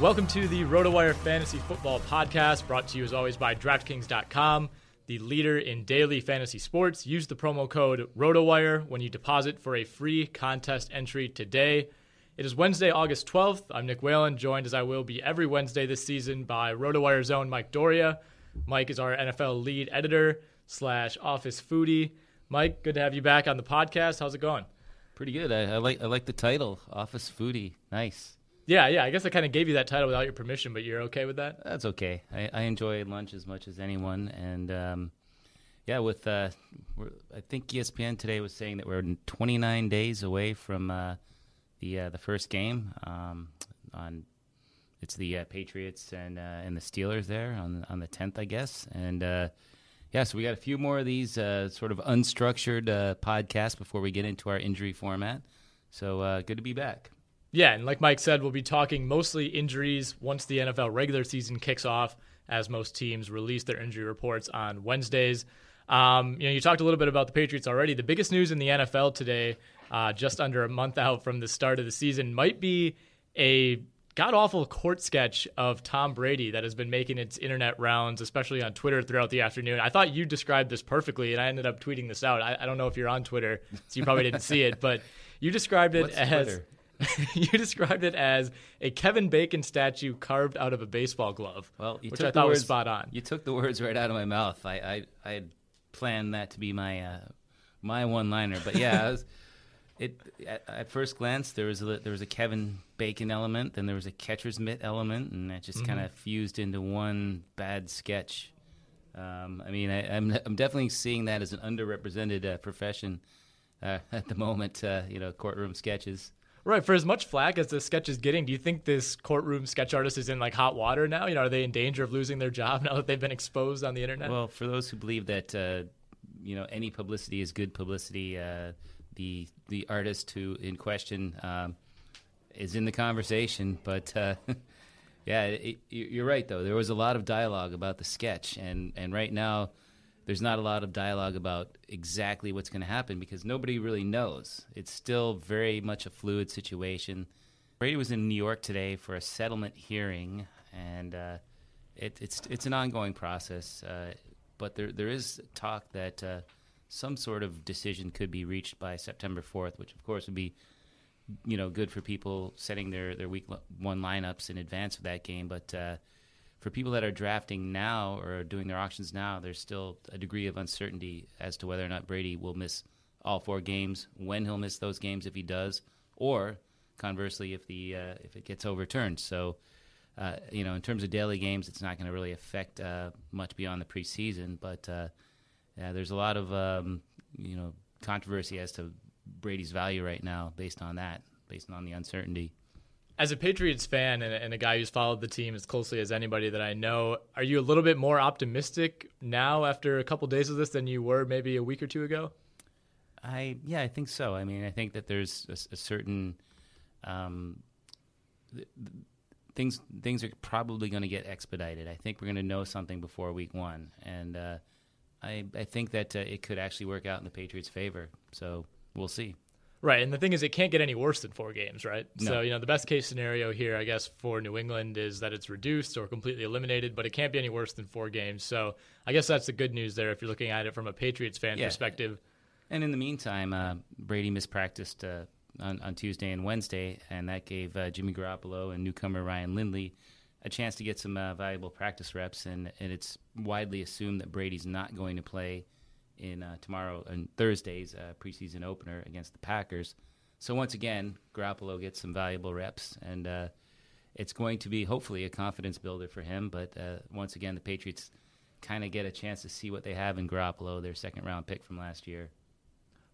Welcome to the RotoWire Fantasy Football Podcast, brought to you as always by DraftKings.com, the leader in daily fantasy sports. Use the promo code RotoWire when you deposit for a free contest entry today. It is Wednesday, August 12th. I'm Nick Whalen, joined as I will be every Wednesday this season by RotoWire Zone Mike Doria. Mike is our NFL lead editor slash office foodie. Mike, good to have you back on the podcast. How's it going? Pretty good. I, I like I like the title, Office Foodie. Nice. Yeah, yeah. I guess I kind of gave you that title without your permission, but you're okay with that? That's okay. I, I enjoy lunch as much as anyone, and um, yeah, with uh, I think ESPN today was saying that we're 29 days away from uh, the uh, the first game um, on it's the uh, Patriots and uh, and the Steelers there on on the 10th, I guess, and. Uh, yeah, so we got a few more of these sort of unstructured podcasts before we get into our injury format. So good to be back. Yeah, and like Mike said, we'll be talking mostly injuries once the NFL regular season kicks off, as most teams release their injury reports on Wednesdays. Um, you know, you talked a little bit about the Patriots already. The biggest news in the NFL today uh, just under a month out from the start of the season, might be a god awful court sketch of Tom Brady that has been making its internet rounds, especially on Twitter throughout the afternoon. I thought you described this perfectly, and I ended up tweeting this out. I, I don't know if you're on Twitter, so you probably didn't see it, but you described it What's as. Twitter? you described it as a Kevin Bacon statue carved out of a baseball glove. Well, you which took I the thought was words- spot on. You took the words right out of my mouth. I I, I had planned that to be my uh, my one liner, but yeah, was, it at, at first glance there was a there was a Kevin Bacon element, then there was a catcher's mitt element, and that just kind of fused into one bad sketch. Um, I mean, I, I'm I'm definitely seeing that as an underrepresented uh, profession uh, at the moment. Uh, you know, courtroom sketches. Right. For as much flack as the sketch is getting, do you think this courtroom sketch artist is in like hot water now? You know, are they in danger of losing their job now that they've been exposed on the internet? Well, for those who believe that uh, you know any publicity is good publicity, uh, the the artist who in question um, is in the conversation. But uh, yeah, it, you're right though. There was a lot of dialogue about the sketch, and and right now there's not a lot of dialogue about exactly what's going to happen because nobody really knows. It's still very much a fluid situation. Brady was in New York today for a settlement hearing, and uh, it, it's it's an ongoing process. Uh, but there there is talk that uh, some sort of decision could be reached by September 4th, which of course would be you know good for people setting their their week one lineups in advance of that game. But uh, for people that are drafting now or doing their auctions now, there's still a degree of uncertainty as to whether or not Brady will miss all four games, when he'll miss those games if he does, or conversely if the uh, if it gets overturned. So. Uh, you know, in terms of daily games, it's not going to really affect uh, much beyond the preseason. But uh, yeah, there's a lot of um, you know controversy as to Brady's value right now, based on that, based on the uncertainty. As a Patriots fan and, and a guy who's followed the team as closely as anybody that I know, are you a little bit more optimistic now after a couple days of this than you were maybe a week or two ago? I yeah, I think so. I mean, I think that there's a certain um, th- th- things things are probably going to get expedited. I think we're going to know something before week one, and uh, I I think that uh, it could actually work out in the Patriots' favor. So we'll see. Right, and the thing is, it can't get any worse than four games, right? No. So you know, the best case scenario here, I guess, for New England is that it's reduced or completely eliminated, but it can't be any worse than four games. So I guess that's the good news there if you're looking at it from a Patriots fan Yeah. perspective. And in the meantime, uh, Brady mispracticed uh, on, on Tuesday and Wednesday, and that gave uh, Jimmy Garoppolo and newcomer Ryan Lindley a chance to get some uh, valuable practice reps. And, and it's widely assumed that Brady's not going to play in uh, tomorrow and Thursday's uh, preseason opener against the Packers. So once again, Garoppolo gets some valuable reps, and uh, it's going to be hopefully a confidence builder for him. But uh, once again, the Patriots kind of get a chance to see what they have in Garoppolo, their second round pick from last year.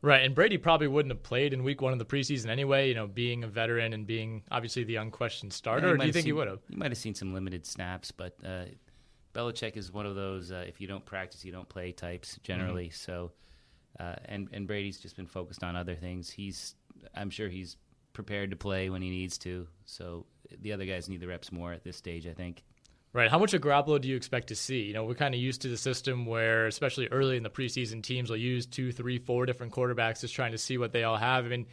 Right, and Brady probably wouldn't have played in Week One of the preseason anyway. You know, being a veteran and being obviously the unquestioned starter. Do you think he would have? You might have seen some limited snaps, but uh, Belichick is one of those uh, if you don't practice, you don't play types generally. Mm-hmm. So, uh, and and Brady's just been focused on other things. He's, I'm sure he's prepared to play when he needs to. So the other guys need the reps more at this stage, I think. Right. How much of Garoppolo do you expect to see? You know, we're kind of used to the system where, especially early in the preseason, teams will use two, three, four different quarterbacks just trying to see what they all have. I mean,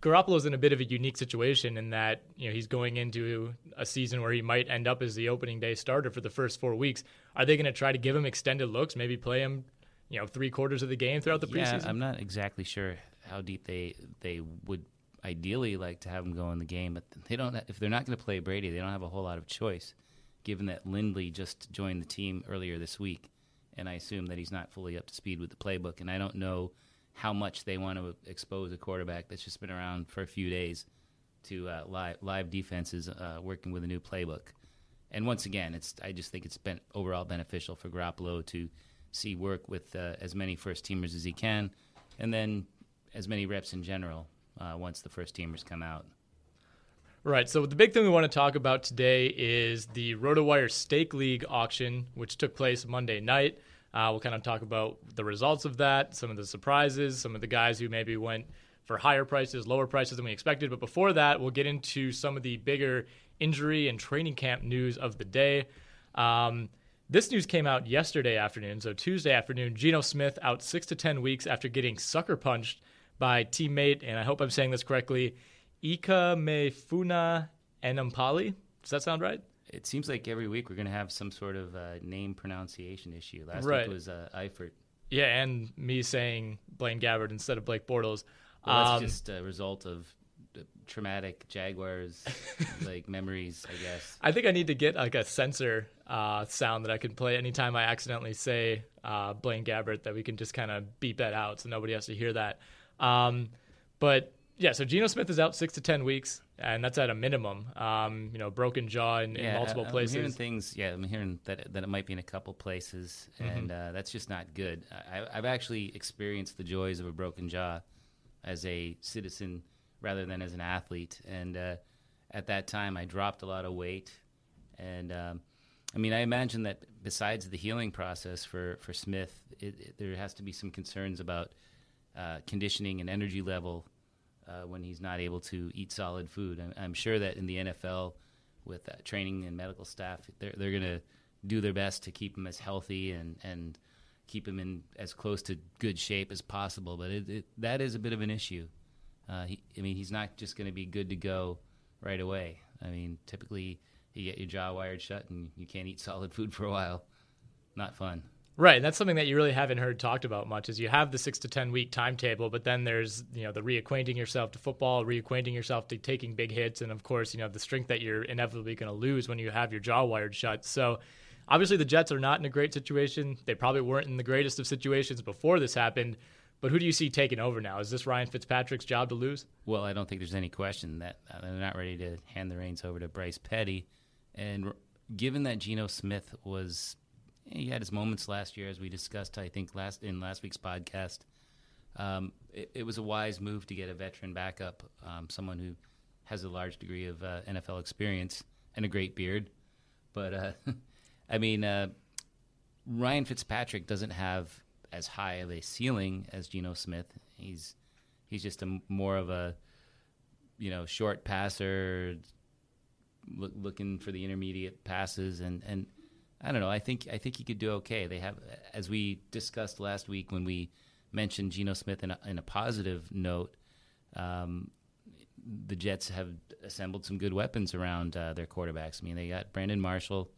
Garoppolo's in a bit of a unique situation in that you know he's going into a season where he might end up as the opening day starter for the first four weeks. Are they going to try to give him extended looks? Maybe play him, you know, three quarters of the game throughout the Yeah, preseason. I'm not exactly sure how deep they they would ideally like to have him go in the game, but they don't. If they're not going to play Brady, they don't have a whole lot of choice, given that Lindley just joined the team earlier this week, and I assume that he's not fully up to speed with the playbook, and I don't know how much they want to expose a quarterback that's just been around for a few days to uh, live live defenses uh, working with a new playbook. And once again, it's I just think it's been overall beneficial for Garoppolo to see work with uh, as many first teamers as he can, and then as many reps in general uh, once the first teamers come out. Right. So the big thing we want to talk about today is the RotoWire Stake League auction, which took place Monday night. Uh, we'll kind of talk about the results of that, some of the surprises, some of the guys who maybe went for higher prices, lower prices than we expected. But before that, we'll get into some of the bigger injury and training camp news of the day. Um, this news came out yesterday afternoon, so Tuesday afternoon. Geno Smith out six to ten weeks after getting sucker punched by teammate, and I hope I'm saying this correctly, Ika Mefuna Enampali. Does that sound right? It seems like every week we're going to have some sort of uh, name pronunciation issue. Last Right. week was uh, Eifert. Yeah, and me saying Blaine Gabbert instead of Blake Bortles. Well, that's Um, just a result of the traumatic Jaguars like memories, I guess. I think I need to get like a sensor uh, sound that I can play anytime I accidentally say uh, Blaine Gabbert that we can just kind of beep that out so nobody has to hear that. Um, but yeah, so Geno Smith is out six to ten weeks, and that's at a minimum. Um, you know, broken jaw in, in multiple I'm places. hearing things. Yeah, I'm hearing that that it might be in a couple places, Mhm. and uh, that's just not good. I, I've actually experienced the joys of a broken jaw as a citizen rather than as an athlete, and uh, at that time I dropped a lot of weight, and um, I mean I imagine that besides the healing process for for Smith, it, it, there has to be some concerns about uh, conditioning and energy level uh, when he's not able to eat solid food. I'm, I'm sure that in the NFL, with uh, training and medical staff, they're they're going to do their best to keep him as healthy and and keep him in as close to good shape as possible. But it, it, that is a bit of an issue. Uh, he, I mean, he's not just going to be good to go right away. I mean, typically you get your jaw wired shut and you can't eat solid food for a while. Not fun. Right, and that's something that you really haven't heard talked about much. Is you have the six to ten week timetable, but then there's you know the reacquainting yourself to football, reacquainting yourself to taking big hits, and of course you know the strength that you're inevitably going to lose when you have your jaw wired shut. So obviously the Jets are not in a great situation. They probably weren't in the greatest of situations before this happened. But who do you see taking over now? Is this Ryan Fitzpatrick's job to lose? Well, I don't think there's any question that uh, they're not ready to hand the reins over to Bryce Petty. And given that Geno Smith was, he had his moments last year, as we discussed, I think last in last week's podcast. Um, it, it was a wise move to get a veteran backup, um, someone who has a large degree of uh, NFL experience and a great beard. But uh, I mean, uh, Ryan Fitzpatrick doesn't have as high of a ceiling as Geno Smith. He's he's just a more of a you know short passer, look, looking for the intermediate passes, and and I don't know. I think I think he could do okay. They have, as we discussed last week when we mentioned Geno Smith in a, in a positive note. Um, the Jets have assembled some good weapons around uh, their quarterbacks. I mean, they got Brandon Marshall.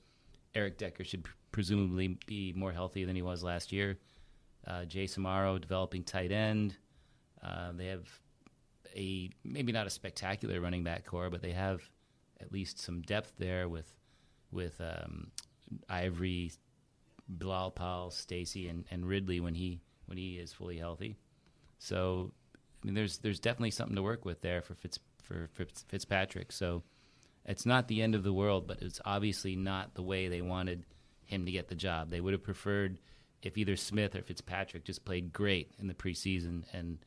Eric Decker should pr- presumably be more healthy than he was last year. Uh, Jace Amaro developing tight end. Uh, they have a maybe not a spectacular running back core, but they have at least some depth there with with um, Ivory, Bilal Powell, Stacy, and, and Ridley when he when he is fully healthy. So I mean, there's there's definitely something to work with there for Fitz for Fitz, Fitzpatrick. So it's not the end of the world, but it's obviously not the way they wanted him to get the job. They would have preferred if either Smith or Fitzpatrick just played great in the preseason and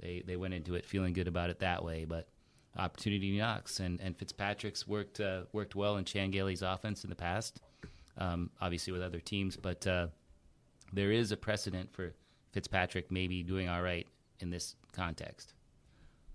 they they went into it feeling good about it that way. But opportunity knocks, and and Fitzpatrick's worked uh, worked well in Chan offense in the past, um, obviously with other teams, but uh, there is a precedent for Fitzpatrick maybe doing all right in this context.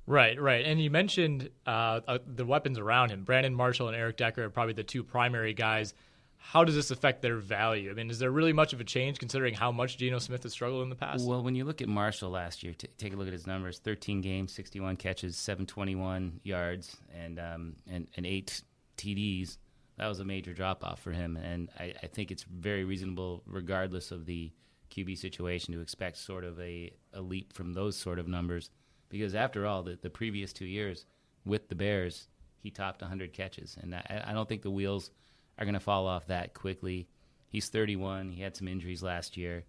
Right, right. And you mentioned uh, uh, the weapons around him. Brandon Marshall and Eric Decker are probably the two primary guys. How does this affect their value? I mean, is there really much of a change considering how much Geno Smith has struggled in the past? Well, when you look at Marshall last year, t- take a look at his numbers: 13 games, 61 catches, 721 yards, and um, and, and eight TDs. That was a major drop off for him, and I, I think it's very reasonable, regardless of the QB situation, to expect sort of a, a leap from those sort of numbers, because after all, the, the previous two years with the Bears, he topped 100 catches, and I, I don't think the wheels are going to fall off that quickly. He's 31. He had some injuries last year,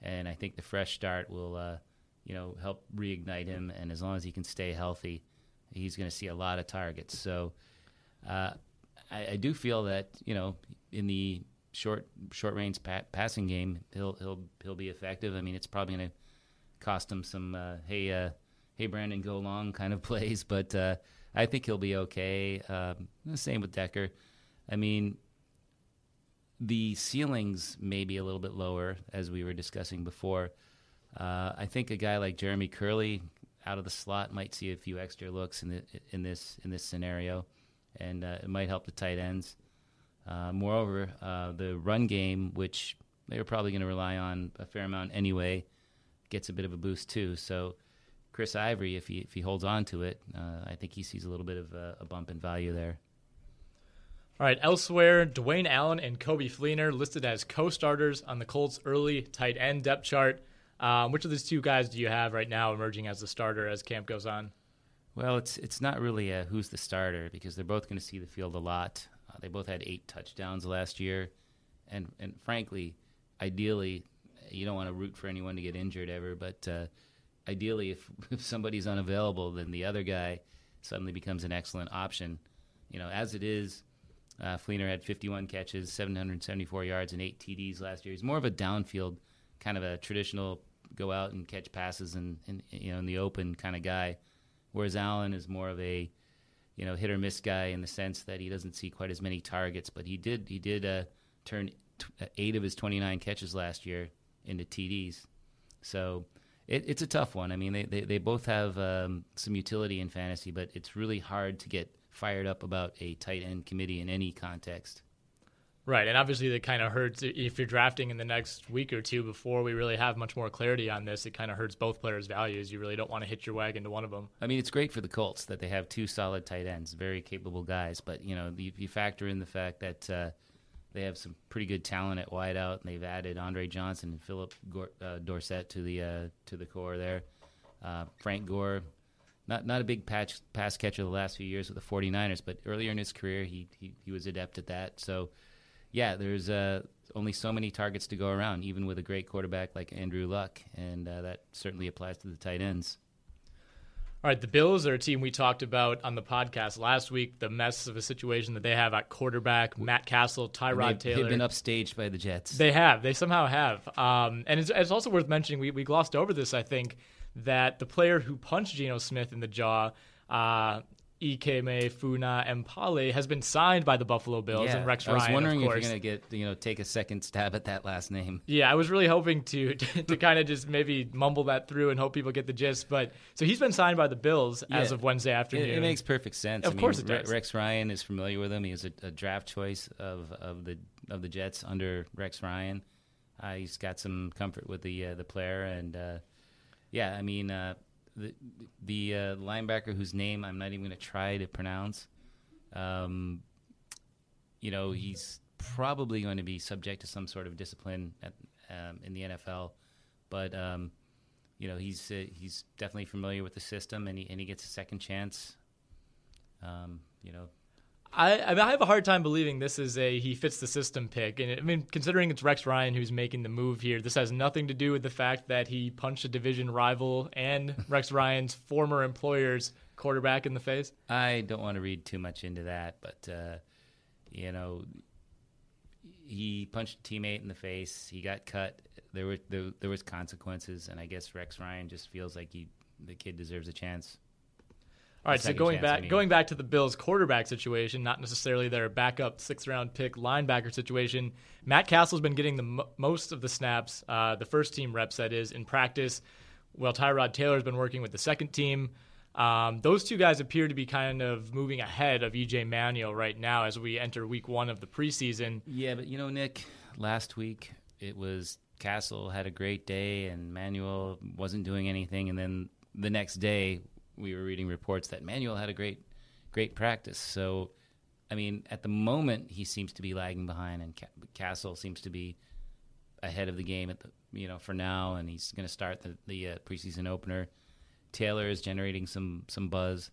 and I think the fresh start will, uh, you know, help reignite him. And as long as he can stay healthy, he's going to see a lot of targets. So uh, I, I do feel that you know in the short short range pa- passing game, he'll he'll he'll be effective. I mean, it's probably going to cost him some uh, hey uh, hey Brandon go long kind of plays, but uh, I think he'll be okay. Um, same with Decker. I mean, the ceilings may be a little bit lower, as we were discussing before. Uh, I think a guy like Jeremy Kerley out of the slot might see a few extra looks in the, in this in this scenario, and uh, it might help the tight ends. Uh, moreover, uh, the run game, which they were probably going to rely on a fair amount anyway, gets a bit of a boost too. So Chris Ivory, if he if he holds on to it, uh, I think he sees a little bit of a, a bump in value there. All right, elsewhere, Dwayne Allen and Coby Fleener listed as co-starters on the Colts' early tight end depth chart. Um, which of these two guys do you have right now emerging as the starter as camp goes on? Well, it's it's not really a who's the starter because they're both going to see the field a lot. Uh, they both had eight touchdowns last year, and and frankly, ideally, you don't want to root for anyone to get injured ever, but uh, ideally, if, if somebody's unavailable, then the other guy suddenly becomes an excellent option. You know, as it is, uh, Fleener had 51 catches, 774 yards, and eight TDs last year. He's more of a downfield kind of a traditional go out and catch passes and, and you know in the open kind of guy, whereas Allen is more of a you know hit or miss guy in the sense that he doesn't see quite as many targets, but he did he did uh, turn t- uh, eight of his 29 catches last year into TDs, so. It, it's a tough one. I mean, they, they, they both have um, some utility in fantasy, but it's really hard to get fired up about a tight end committee in any context. Right, and obviously that kind of hurts if you're drafting in the next week or two before we really have much more clarity on this. It kind of hurts both players' values. You really don't want to hit your wagon to one of them. I mean, it's great for the Colts that they have two solid tight ends, very capable guys. But you know, you, you factor in the fact that uh, they have some pretty good talent at wideout, and they've added Andre Johnson and Phillip uh, Dorsett to the uh, to the core there. Uh, Frank Gore, not not a big patch, pass catcher the last few years with the 49ers, but earlier in his career, he he, he was adept at that. So yeah, there's uh, only so many targets to go around, even with a great quarterback like Andrew Luck, and uh, that certainly applies to the tight ends. All right, the Bills are a team we talked about on the podcast last week. The mess of a situation that they have at quarterback, Matt Cassel, Tyrod they've, Taylor. They've been upstaged by the Jets. They have. They somehow have. Um, and it's, it's, also worth mentioning. We, we glossed over this. I think that the player who punched Geno Smith in the jaw uh, Ikemefuna Empale has been signed by the Buffalo Bills yeah, and Rex Ryan. I was wondering if you're going to get you know take a second stab at that last name. Yeah, I was really hoping to to, to kind of just maybe mumble that through and hope people get the gist. But so he's been signed by the Bills yeah, as of Wednesday afternoon. It, it makes perfect sense. Of I course, it does. Rex Ryan is familiar with him. He was a, a draft choice of, of the of the Jets under Rex Ryan. Uh, he's got some comfort with the uh, the player, and uh, yeah, I mean uh, the the uh, linebacker whose name I'm not even going to try to pronounce. Um, you know, he's probably going to be subject to some sort of discipline at, um, in the NFL, but um, you know, he's uh, he's definitely familiar with the system, and he and he gets a second chance. Um, you know, I, I, mean, I have a hard time believing this is a he fits the system pick. And I mean, considering it's Rex Ryan who's making the move here, this has nothing to do with the fact that he punched a division rival and Rex Ryan's former employer's quarterback in the face. I don't want to read too much into that, but uh, you know, he punched a teammate in the face. He got cut. There were there, there was consequences, and I guess Rex Ryan just feels like he the kid deserves a chance. All right, so going back going back to the Bills quarterback situation, not necessarily their backup sixth round pick linebacker situation. Matt Cassel's been getting the mo- most of the snaps, uh, the first team reps that is in practice. While Tyrod Taylor's been working with the second team. Um, those two guys appear to be kind of moving ahead of EJ Manuel right now as we enter week one of the preseason. Yeah, but you know, Nick, last week it was Cassel had a great day and Manuel wasn't doing anything, and then the next day we were reading reports that Manuel had a great, great practice. So, I mean, at the moment, he seems to be lagging behind, and Cassel seems to be ahead of the game at the you know for now, and he's going to start the the uh, preseason opener. Taylor is generating some some buzz,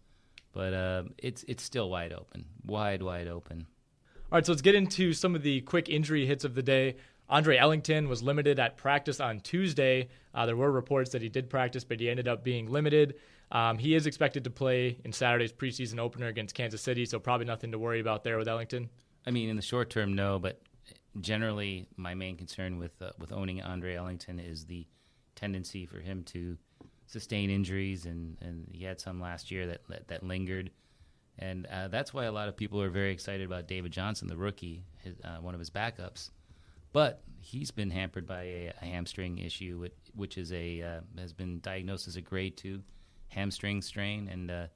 but uh, it's it's still wide open, wide wide open. All right, so let's get into some of the quick injury hits of the day. Andre Ellington was limited at practice on Tuesday. Uh, there were reports that he did practice, but he ended up being limited. Um, he is expected to play in Saturday's preseason opener against Kansas City, so probably nothing to worry about there with Ellington. I mean, in the short term, no, but generally, my main concern with uh, with owning Andre Ellington is the tendency for him to sustain injuries, and, and he had some last year that that, that lingered, and uh, that's why a lot of people are very excited about David Johnson, the rookie, his, uh, one of his backups. But he's been hampered by a, a hamstring issue, which, which is a uh, has been diagnosed as a grade two hamstring strain, and uh,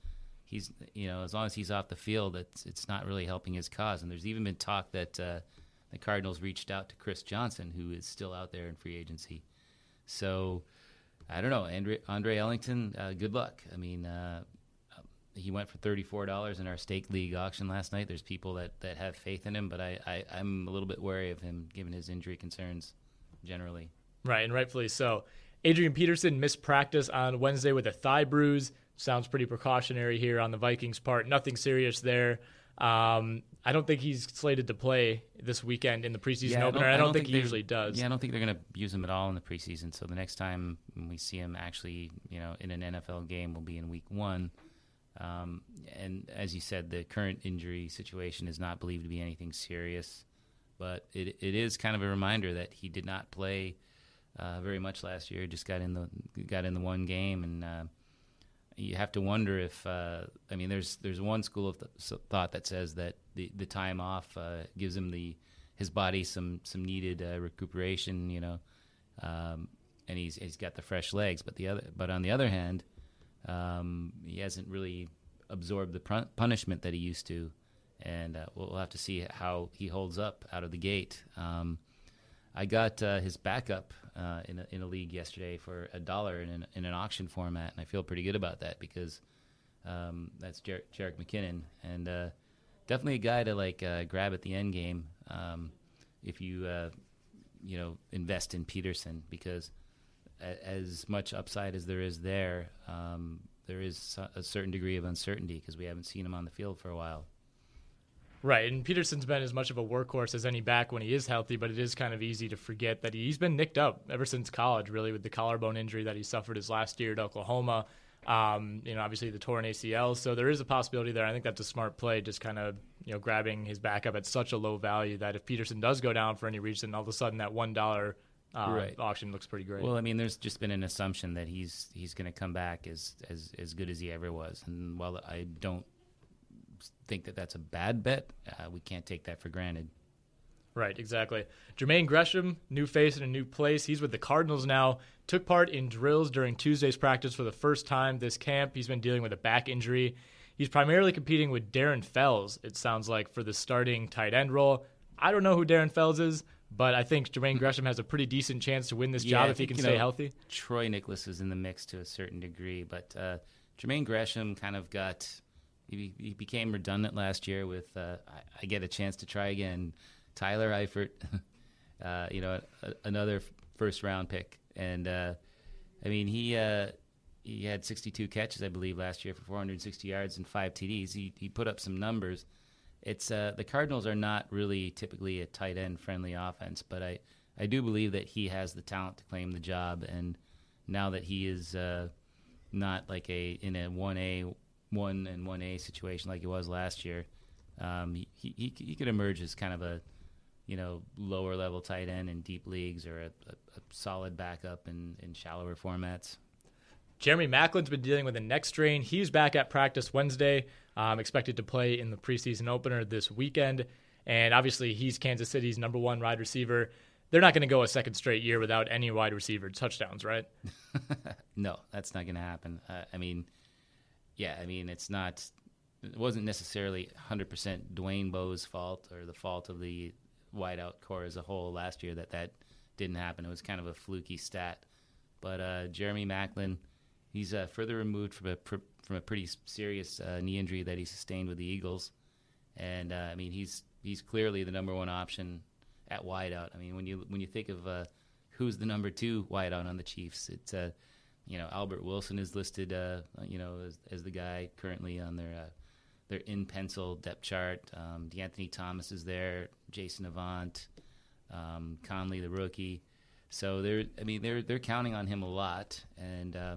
he's you know as long as he's off the field, it's it's not really helping his cause. And there's even been talk that uh, the Cardinals reached out to Chris Johnson, who is still out there in free agency. So, I don't know, Andre, Andre Ellington. Uh, good luck. I mean, uh, he went for thirty four dollars in our stake league auction last night. There's people that, that have faith in him, but I, I I'm a little bit wary of him given his injury concerns generally. Right, and rightfully so. Adrian Peterson missed practice on Wednesday with a thigh bruise. Sounds pretty precautionary here on the Vikings' part. Nothing serious there. Um, I don't think he's slated to play this weekend in the preseason Yeah, I opener. don't- I I don't, don't think, think he usually does. Yeah, I don't think they're going to use him at all in the preseason. So the next time we see him actually, you know, in an NFL game will be in Week One. Um, and as you said, the current injury situation is not believed to be anything serious, but it it is kind of a reminder that he did not play uh, very much last year. Just got in the got in the one game, and uh, you have to wonder if uh, I mean, there's there's one school of th- thought that says that the the time off uh, gives him the his body some some needed uh, recuperation, you know, um, and he's he's got the fresh legs. But the other but on the other hand, um, he hasn't really absorbed the pun- punishment that he used to, and uh, we'll, we'll have to see how he holds up out of the gate. Um, I got uh, his backup uh, in a, in a league yesterday for a dollar in an, in an auction format, and I feel pretty good about that because um, that's Jer- Jerick McKinnon, and uh, definitely a guy to like uh, grab at the end game um, if you uh, you know invest in Peterson because a- as much upside as there is there, um, there is a certain degree of uncertainty because we haven't seen him on the field for a while. Right, and Peterson's been as much of a workhorse as any back when he is healthy, but it is kind of easy to forget that he's been nicked up ever since college, really, with the collarbone injury that he suffered his last year at Oklahoma. Um, you know, obviously the torn ACL, so there is a possibility there. I think that's a smart play, just kind of you know grabbing his backup at such a low value that if Peterson does go down for any reason, all of a sudden that one dollar uh, Right. auction looks pretty great. Well, I mean, there's just been an assumption that he's he's going to come back as, as as good as he ever was, and while I don't think that that's a bad bet, uh, we can't take that for granted. Right, exactly. Jermaine Gresham, new face in a new place. He's with the Cardinals now. Took part in drills during Tuesday's practice for the first time this camp. He's been dealing with a back injury. He's primarily competing with Darren Fells, it sounds like, for the starting tight end role. I don't know who Darren Fells is, but I think Jermaine Gresham has a pretty decent chance to win this Yeah, job if he can stay know, healthy. Troy Niklas is in the mix to a certain degree, but uh, Jermaine Gresham kind of got he, he became redundant last year. With uh, I, I get a chance to try again. Tyler Eifert, uh, you know, a, another first round pick, and uh, I mean he uh, he had 62 catches, I believe, last year for 460 yards and five TDs. He he put up some numbers. It's uh, the Cardinals are not really typically a tight end friendly offense, but I I do believe that he has the talent to claim the job, and now that he is not like a in a one A one and one A situation like he was last year, um, he, he he could emerge as kind of a you know lower level tight end in deep leagues or a, a, a solid backup in, in shallower formats. Jeremy Maclin's been dealing with a neck strain. He's back at practice Wednesday, um, expected to play in the preseason opener this weekend. And obviously, he's Kansas City's number one wide receiver. They're not going to go a second straight year without any wide receiver touchdowns, right? no, that's not going to happen. Uh, I mean, yeah, I mean it's not. It wasn't necessarily 100% Dwayne Bowe's fault or the fault of the wideout core as a whole last year that that didn't happen. It was kind of a fluky stat. But uh, Jeremy Maclin, he's uh, further removed from a pr- from a pretty serious uh, knee injury that he sustained with the Eagles, and uh, I mean he's he's clearly the number one option at wideout. I mean when you when you think of uh, who's the number two wideout on the Chiefs, it's uh, you know Albert Wilson is listed uh, you know as, as the guy currently on their uh, their in pencil depth chart. Um, De'Anthony Thomas is there, Jason Avant, um, Conley the rookie. So they're I mean they're they're counting on him a lot, and uh,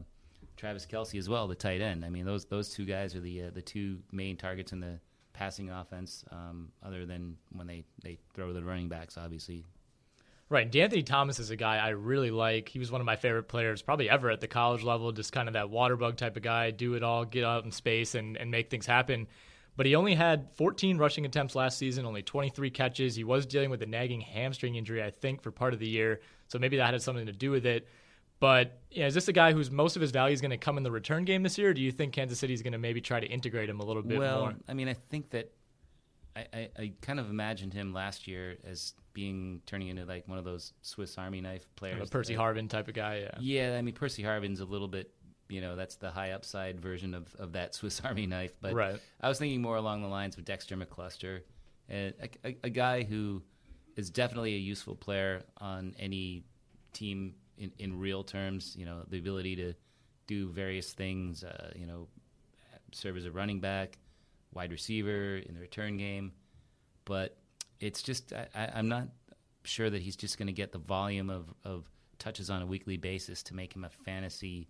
Travis Kelce as well, the tight end. I mean those those two guys are the uh, the two main targets in the passing offense, um, other than when they they throw the running backs, obviously. Right. De'Anthony Thomas is a guy I really like. He was one of my favorite players, probably ever at the college level, just kind of that water bug type of guy, do it all, get out in space and, and make things happen. But he only had 14 rushing attempts last season, only 23 catches. He was dealing with a nagging hamstring injury, I think, for part of the year. So maybe that had something to do with it. But yeah, is this a guy whose most of his value is going to come in the return game this year? Or do you think Kansas City is going to maybe try to integrate him a little bit well, more? I mean, I think that I, I, I kind of imagined him last year as being turning into like one of those Swiss Army knife players. a Percy that- Harvin type of guy. Yeah. Yeah, I mean Percy Harvin's a little bit, you know, that's the high upside version of, of that Swiss Army knife. But Right. I was thinking more along the lines of Dexter McCluster, and a, a, a guy who is definitely a useful player on any team in, in real terms. You know, the ability to do various things. Uh, you know, serve as a running back, wide receiver in the return game, but it's just I, I'm not sure that he's just going to get the volume of, of touches on a weekly basis to make him a fantasy,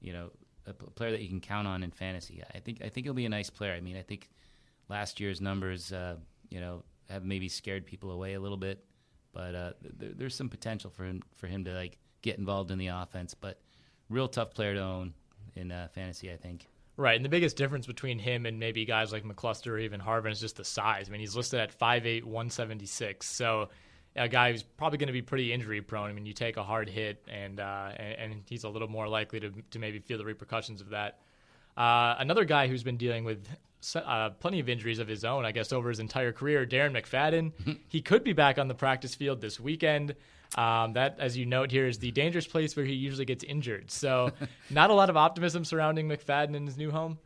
you know, a player that you can count on in fantasy. I think I think he'll be a nice player. I mean, I think last year's numbers, uh, you know, have maybe scared people away a little bit, but uh, there, there's some potential for him for him to like get involved in the offense. But real tough player to own in uh, fantasy, I think. Right, and the biggest difference between him and maybe guys like McCluster or even Harvin is just the size. I mean, he's listed at 5'8", 176. So a guy who's probably going to be pretty injury prone. I mean, you take a hard hit, and uh, and, and he's a little more likely to to maybe feel the repercussions of that. Uh, another guy who's been dealing with uh, plenty of injuries of his own, I guess, over his entire career, Darren McFadden. he could be back on the practice field this weekend. Um, that, as you note here, is the dangerous place where he usually gets injured. So, not a lot of optimism surrounding McFadden in his new home.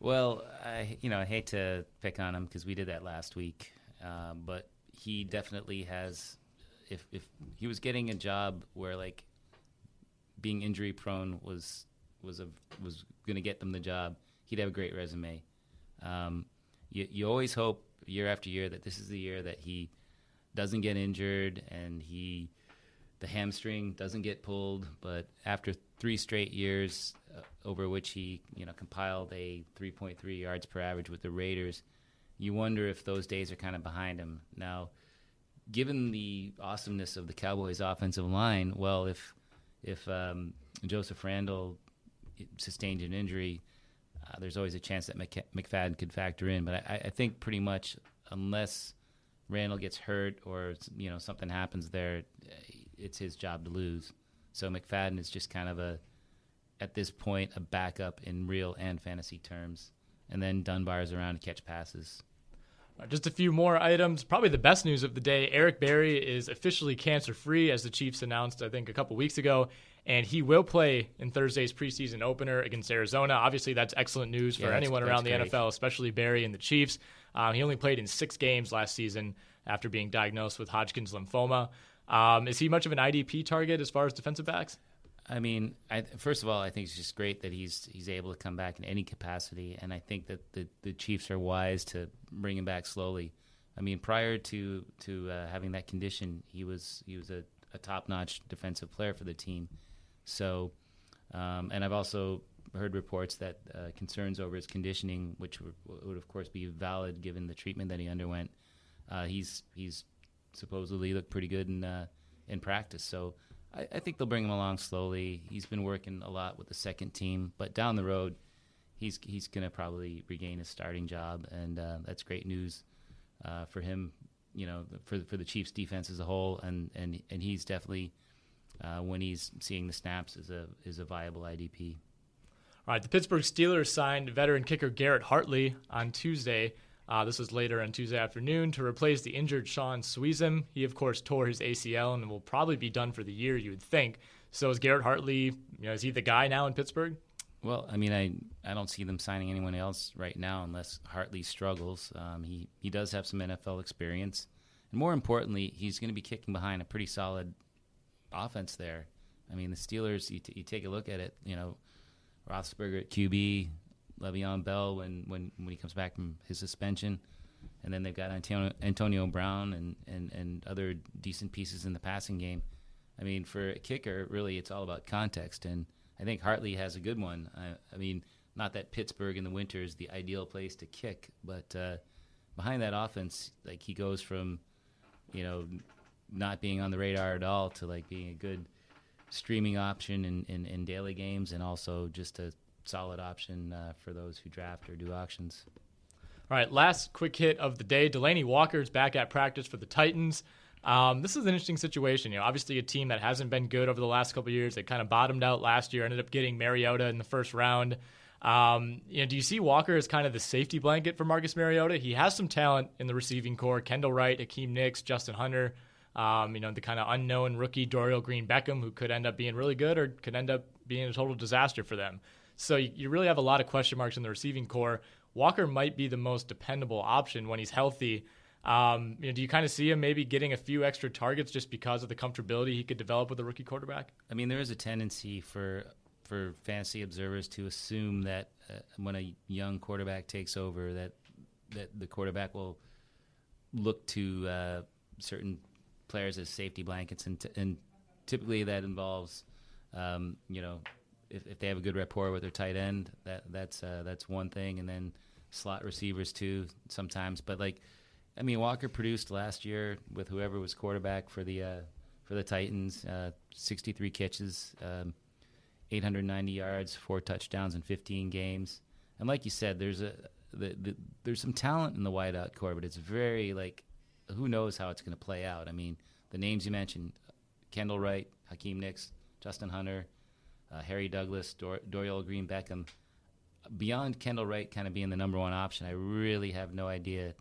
Well, I you know I hate to pick on him because we did that last week, um, but he definitely has. If if he was getting a job where like being injury prone was was a was going to get them the job, he'd have a great resume. Um, you you always hope year after year that this is the year that he doesn't get injured and he the hamstring doesn't get pulled. But after three straight years, uh, over which he you know compiled a 3.3 yards per average with the Raiders, you wonder if those days are kind of behind him now. Given the awesomeness of the Cowboys' offensive line, well, if if um, Joseph Randle sustained an injury, uh, there's always a chance that McFadden could factor in. But I, I think pretty much unless Randle gets hurt or you know something happens there, it's his job to lose. So McFadden is just kind of a at this point a backup in real and fantasy terms, and then Dunbar is around to catch passes. Uh, Just a few more items. Probably the best news of the day Eric Berry is officially cancer free, as the Chiefs announced, I think, a couple weeks ago. And he will play in Thursday's preseason opener against Arizona. Obviously, that's excellent news for Yeah, anyone around the great. NFL, especially Berry and the Chiefs. Um, he only played in six games last season after being diagnosed with Hodgkin's lymphoma. Um, is he much of an IDP target as far as defensive backs? I mean, I, first of all, I think it's just great that he's he's able to come back in any capacity, and I think that the, the Chiefs are wise to bring him back slowly. I mean, prior to to uh, having that condition, he was he was a, a top notch defensive player for the team. So, um, and I've also heard reports that uh, concerns over his conditioning, which would, would of course be valid given the treatment that he underwent. Uh, he's he's supposedly looked pretty good in uh, in practice. So I, I think they'll bring him along slowly. He's been working a lot with the second team, but down the road, he's he's going to probably regain his starting job, and uh, that's great news uh, for him. You know, for for the Chiefs' defense as a whole, and and and he's definitely uh, when he's seeing the snaps is a is a viable IDP. All right, the Pittsburgh Steelers signed veteran kicker Garrett Hartley on Tuesday. Uh, this was later on Tuesday afternoon to replace the injured Shaun Suisham. He, of course, tore his ACL and will probably be done for the year, you would think. So is Garrett Hartley, you know, is he the guy now in Pittsburgh? Well, I mean, I I don't see them signing anyone else right now unless Hartley struggles. Um, he he does have some NFL experience, and more importantly, he's going to be kicking behind a pretty solid offense there. I mean, the Steelers. You, t- you take a look at it. You know, Roethlisberger at QB, Le'Veon Bell when when when he comes back from his suspension, and then they've got Antonio, Antonio Brown and, and and other decent pieces in the passing game. I mean, for a kicker, really, it's all about context, and I think Hartley has a good one. I, I mean, not that Pittsburgh in the winter is the ideal place to kick, but uh, behind that offense, like he goes from, you know, not being on the radar at all to like being a good streaming option in, in, in daily games, and also just a solid option uh, for those who draft or do auctions. All right, last quick hit of the day. Delanie Walker's back at practice for the Titans. Um, this is an interesting situation. You know, obviously a team that hasn't been good over the last couple years. They kind of bottomed out last year, ended up getting Mariota in the first round. Um, you know, do you see Walker as kind of the safety blanket for Marcus Mariota? He has some talent in the receiving core: Kendall Wright, Hakeem Nicks, Justin Hunter. Um, you know, the kind of unknown rookie Dorial Green Beckham, who could end up being really good or could end up being a total disaster for them. So you, you really have a lot of question marks in the receiving core. Walker might be the most dependable option when he's healthy. Um, you know, do you kind of see him maybe getting a few extra targets just because of the comfortability he could develop with a rookie quarterback? I mean, there is a tendency for for fantasy observers to assume that uh, when a young quarterback takes over, that that the quarterback will look to uh, certain players as safety blankets, and, t- and typically that involves, um, you know, if, if they have a good rapport with their tight end, that that's uh, that's one thing, and then slot receivers too sometimes. But like, I mean, Walker produced last year with whoever was quarterback for the uh, for the Titans, uh, 63 catches. Um, 890 yards, four touchdowns in 15 games. And like you said, there's a the, the, there's some talent in the wideout core, but it's very like who knows how it's going to play out. I mean, the names you mentioned: Kendall Wright, Hakeem Nicks, Justin Hunter, uh, Harry Douglas, Dor- Dorial Green Beckham. Beyond Kendall Wright kind of being the number one option, I really have no idea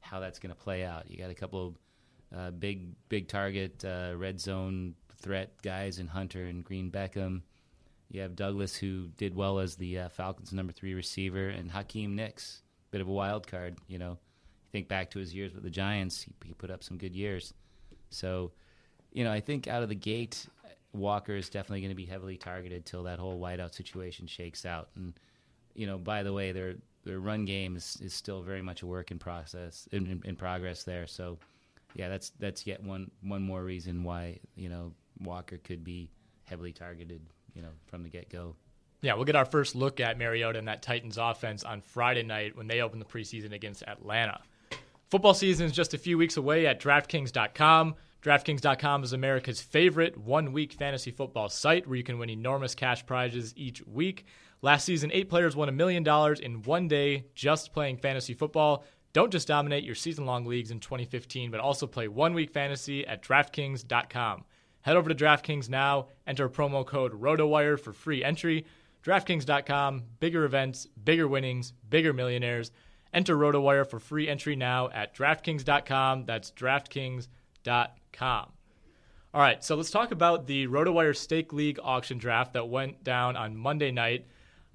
how that's going to play out. You got a couple of uh, big big target uh, red zone threat guys in Hunter and Green Beckham. You have Douglas, who did well as the uh, Falcons' number three receiver, and Hakeem Nicks, bit of a wild card. You know, think back to his years with the Giants, he, he put up some good years. So, you know, I think out of the gate, Walker is definitely going to be heavily targeted till that whole wideout situation shakes out. And you know, by the way, their their run game is, is still very much a work in process in, in, in progress there. So, yeah, that's that's yet one one more reason why you know Walker could be heavily targeted you know, from the get go. Yeah, we'll get our first look at Mariota and that Titans offense on Friday night when they open the preseason against Atlanta. Football season is just a few weeks away at DraftKings.com. DraftKings.com is America's favorite one week fantasy football site where you can win enormous cash prizes each week. Last season, eight players won a million dollars in one day just playing fantasy football. Don't just dominate your season long leagues in 2015, but also play one week fantasy at DraftKings.com. Head over to DraftKings now, enter promo code ROTOWIRE for free entry. DraftKings.com, bigger events, bigger winnings, bigger millionaires. Enter RotoWire for free entry now at DraftKings.com. That's DraftKings.com. All right, so let's talk about the RotoWire Stake League auction draft that went down on Monday night.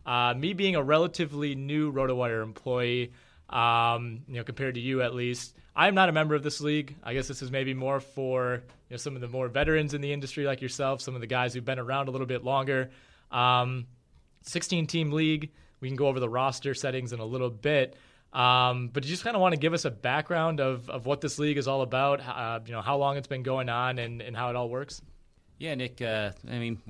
Uh, me being a relatively new RotoWire employee, um, you know, compared to you at least, I'm not a member of this league. I guess this is maybe more for you know some of the more veterans in the industry like yourself, some of the guys who've been around a little bit longer. Um, 16 team league. We can go over the roster settings in a little bit. Um, but you just kind of want to give us a background of, of what this league is all about, uh, you know, how long it's been going on and, and how it all works? Yeah, Nick, uh, I mean,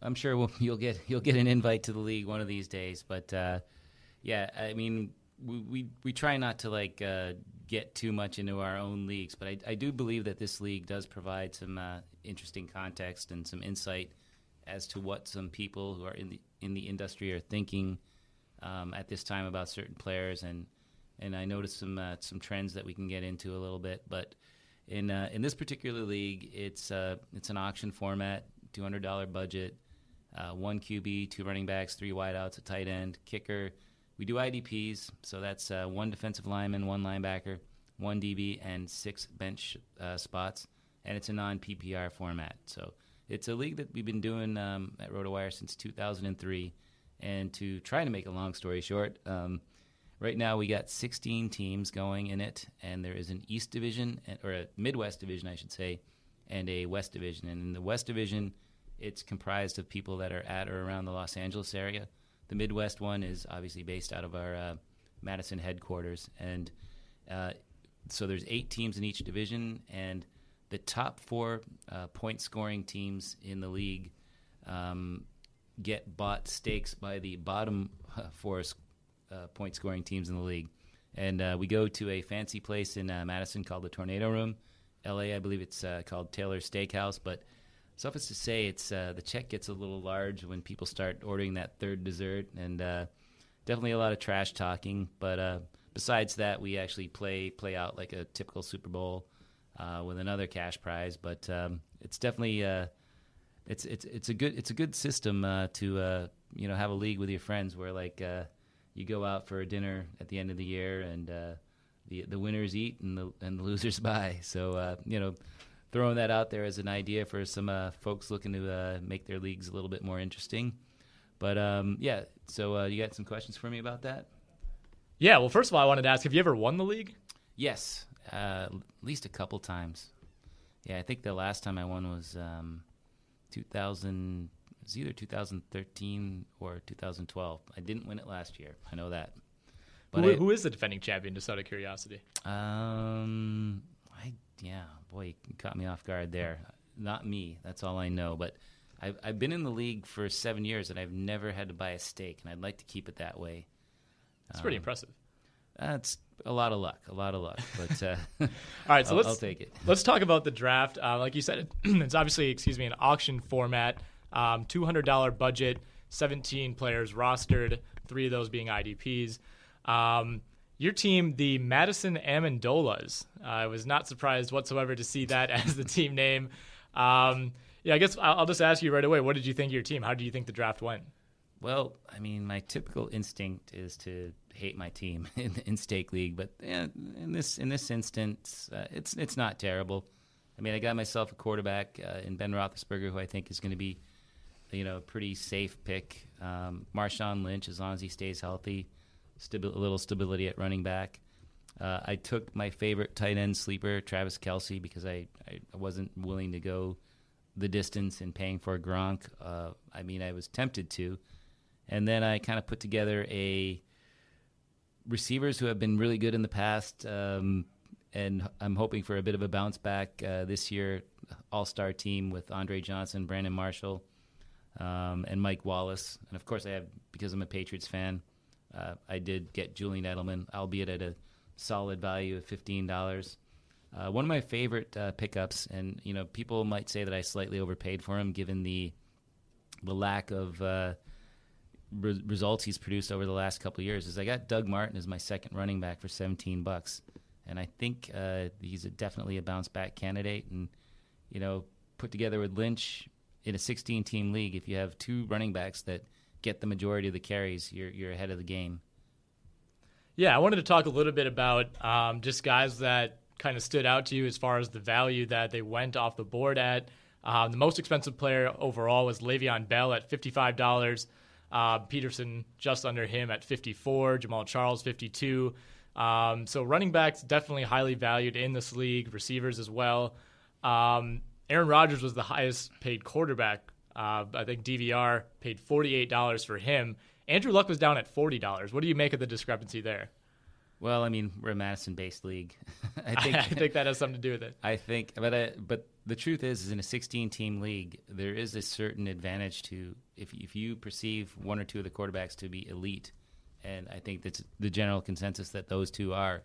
I'm sure we'll, you'll get you'll get an invite to the league one of these days. But uh, yeah, I mean, we, we, we try not to like uh, get too much into our own leagues, but I, I do believe that this league does provide some uh, interesting context and some insight as to what some people who are in the in the industry are thinking um, at this time about certain players, and and I noticed some uh, some trends that we can get into a little bit. But in uh, in this particular league, it's uh, it's an auction format, two hundred dollar budget, uh, one QB, two running backs, three wideouts, a tight end, kicker we do IDPs, so that's uh, one defensive lineman, one linebacker, one DB, and six bench uh, spots. And it's a non PPR format. So it's a league that we've been doing um, at RotoWire since 2003. And to try to make a long story short, um, right now we got 16 teams going in it, and there is an East Division, or a Midwest Division, I should say, and a West Division. And in the West Division, it's comprised of people that are at or around the Los Angeles area. The Midwest one is obviously based out of our uh, Madison headquarters, and uh, so there's eight teams in each division, and the top four uh, point scoring teams in the league um, get bought stakes by the bottom uh, four uh, point scoring teams in the league. And uh, we go to a fancy place in Madison called the Tornado Room. LA, I believe it's called Taylor Steakhouse, but Suffice to say, it's uh, the check gets a little large when people start ordering that third dessert, and uh, definitely a lot of trash talking. But uh, besides that, we actually play play out like a typical Super Bowl uh, with another cash prize. But um, it's definitely uh, it's it's it's a good it's a good system uh, to you know have a league with your friends where like uh, you go out for a dinner at the end of the year and uh, the the winners eat and the and the losers buy. So uh, you know, throwing that out there as an idea for some uh, folks looking to uh, make their leagues a little bit more interesting. But um, yeah, so uh, you got some questions for me about that? Yeah. Well, first of all, I wanted to ask: Have you ever won the league? Yes, uh, at least a couple times. Yeah, I think the last time I won was um, 2000. It was either 2013 or 2012. I didn't win it last year. I know that. But who, I, who is the defending champion? Just out of curiosity. Um, I yeah, boy, you caught me off guard there. Not me. That's all I know. But I've I've been in the league for seven years and I've never had to buy a steak, and I'd like to keep it that way. That's um, pretty impressive. That's a lot of luck, a lot of luck. But uh, all right, so I'll, let's I'll take it. Let's talk about the draft. Uh, like you said, it's obviously, excuse me, an auction format. Um, Two hundred dollar budget, seventeen players rostered, three of those being IDPs. Um, your team, the Madison Amendolas. Uh, I was not surprised whatsoever to see that as the team name. Um, yeah, I guess I'll, just ask you right away. What did you think of your team? How do you think the draft went? Well, I mean, my typical instinct is to hate my team in, in stake league, but in this in this instance, uh, it's it's not terrible. I mean, I got myself a quarterback uh, in Ben Roethlisberger, who I think is going to be, you know, pretty safe pick. Um, Marshawn Lynch, as long as he stays healthy, stabi- a little stability at running back. Uh, I took my favorite tight end sleeper, Travis Kelce, because I, I wasn't willing to go the distance in paying for Gronk. Uh, I mean, I was tempted to. And then I kind of put together a receivers who have been really good in the past. Um, and I'm hoping for a bit of a bounce back uh, this year. All star team with Andre Johnson, Brandon Marshall, um, and Mike Wallace. And of course, I have, because I'm a Patriots fan, uh, I did get Julian Edelman, albeit at a solid value of $15. Uh, one of my favorite uh, pickups, and you know, people might say that I slightly overpaid for him, given the the lack of uh, re- results he's produced over the last couple years. Is I got Doug Martin as my second running back for 17 bucks, and I think uh, he's a, definitely a bounce back candidate. And you know, put together with Lynch in a 16 team league, if you have two running backs that get the majority of the carries, you're you're ahead of the game. Yeah, I wanted to talk a little bit about um, just guys that kind of stood out to you as far as the value that they went off the board at? Um, the most expensive player overall was Le'Veon Bell at fifty-five dollars. Uh, Peterson just under him at fifty-four. Jamaal Charles fifty-two. Um, so running backs definitely highly valued in this league. Receivers as well. Um, Aaron Rodgers was the highest paid quarterback. Uh, I think DVR paid forty-eight dollars for him. Andrew Luck was down at forty dollars. What do you make of the discrepancy there? Well, I mean, we're a Madison-based league. I think I think that has something to do with it. I think, but I, but the truth is, is in a 16-team league, there is a certain advantage to if if you perceive one or two of the quarterbacks to be elite, and I think that's the general consensus that those two are.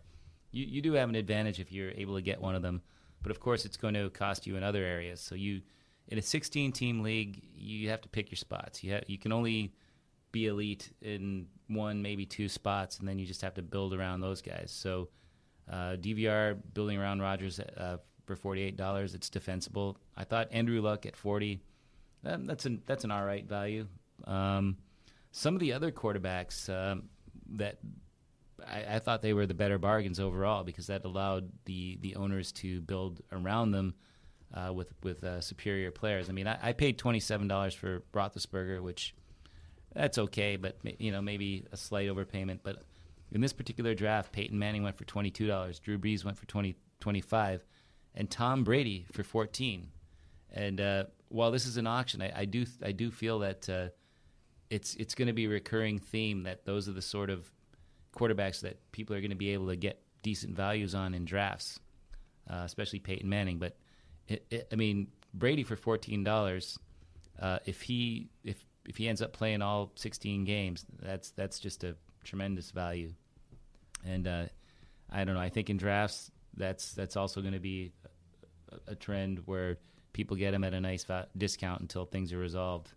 You you do have an advantage if you're able to get one of them, but of course, it's going to cost you in other areas. So you, in a 16-team league, you have to pick your spots. You have, you can only be elite in one, maybe two spots, and then you just have to build around those guys. So uh, DVR building around Rodgers uh, for forty eight dollars, it's defensible. I thought Andrew Luck at forty, that, that's an that's an all right value. Um, some of the other quarterbacks um, that I, I, thought they were the better bargains overall because that allowed the the owners to build around them. Uh, with with uh, superior players. I mean, I, I paid twenty seven dollars for Roethlisberger, which that's okay, but you know maybe a slight overpayment. But in this particular draft, Peyton Manning went for twenty two dollars, Drew Brees went for 20, 25 and Tom Brady for fourteen. And uh, while this is an auction, I, I do I do feel that uh, it's it's going to be a recurring theme that those are the sort of quarterbacks that people are going to be able to get decent values on in drafts, uh, especially Peyton Manning. But it, it, I mean, Brady for fourteen dollars. Uh, if he if if he ends up playing all 16 games, that's that's just a tremendous value. And uh, I don't know. I think in drafts, that's that's also going to be a, a, trend where people get him at a nice va- discount until things are resolved.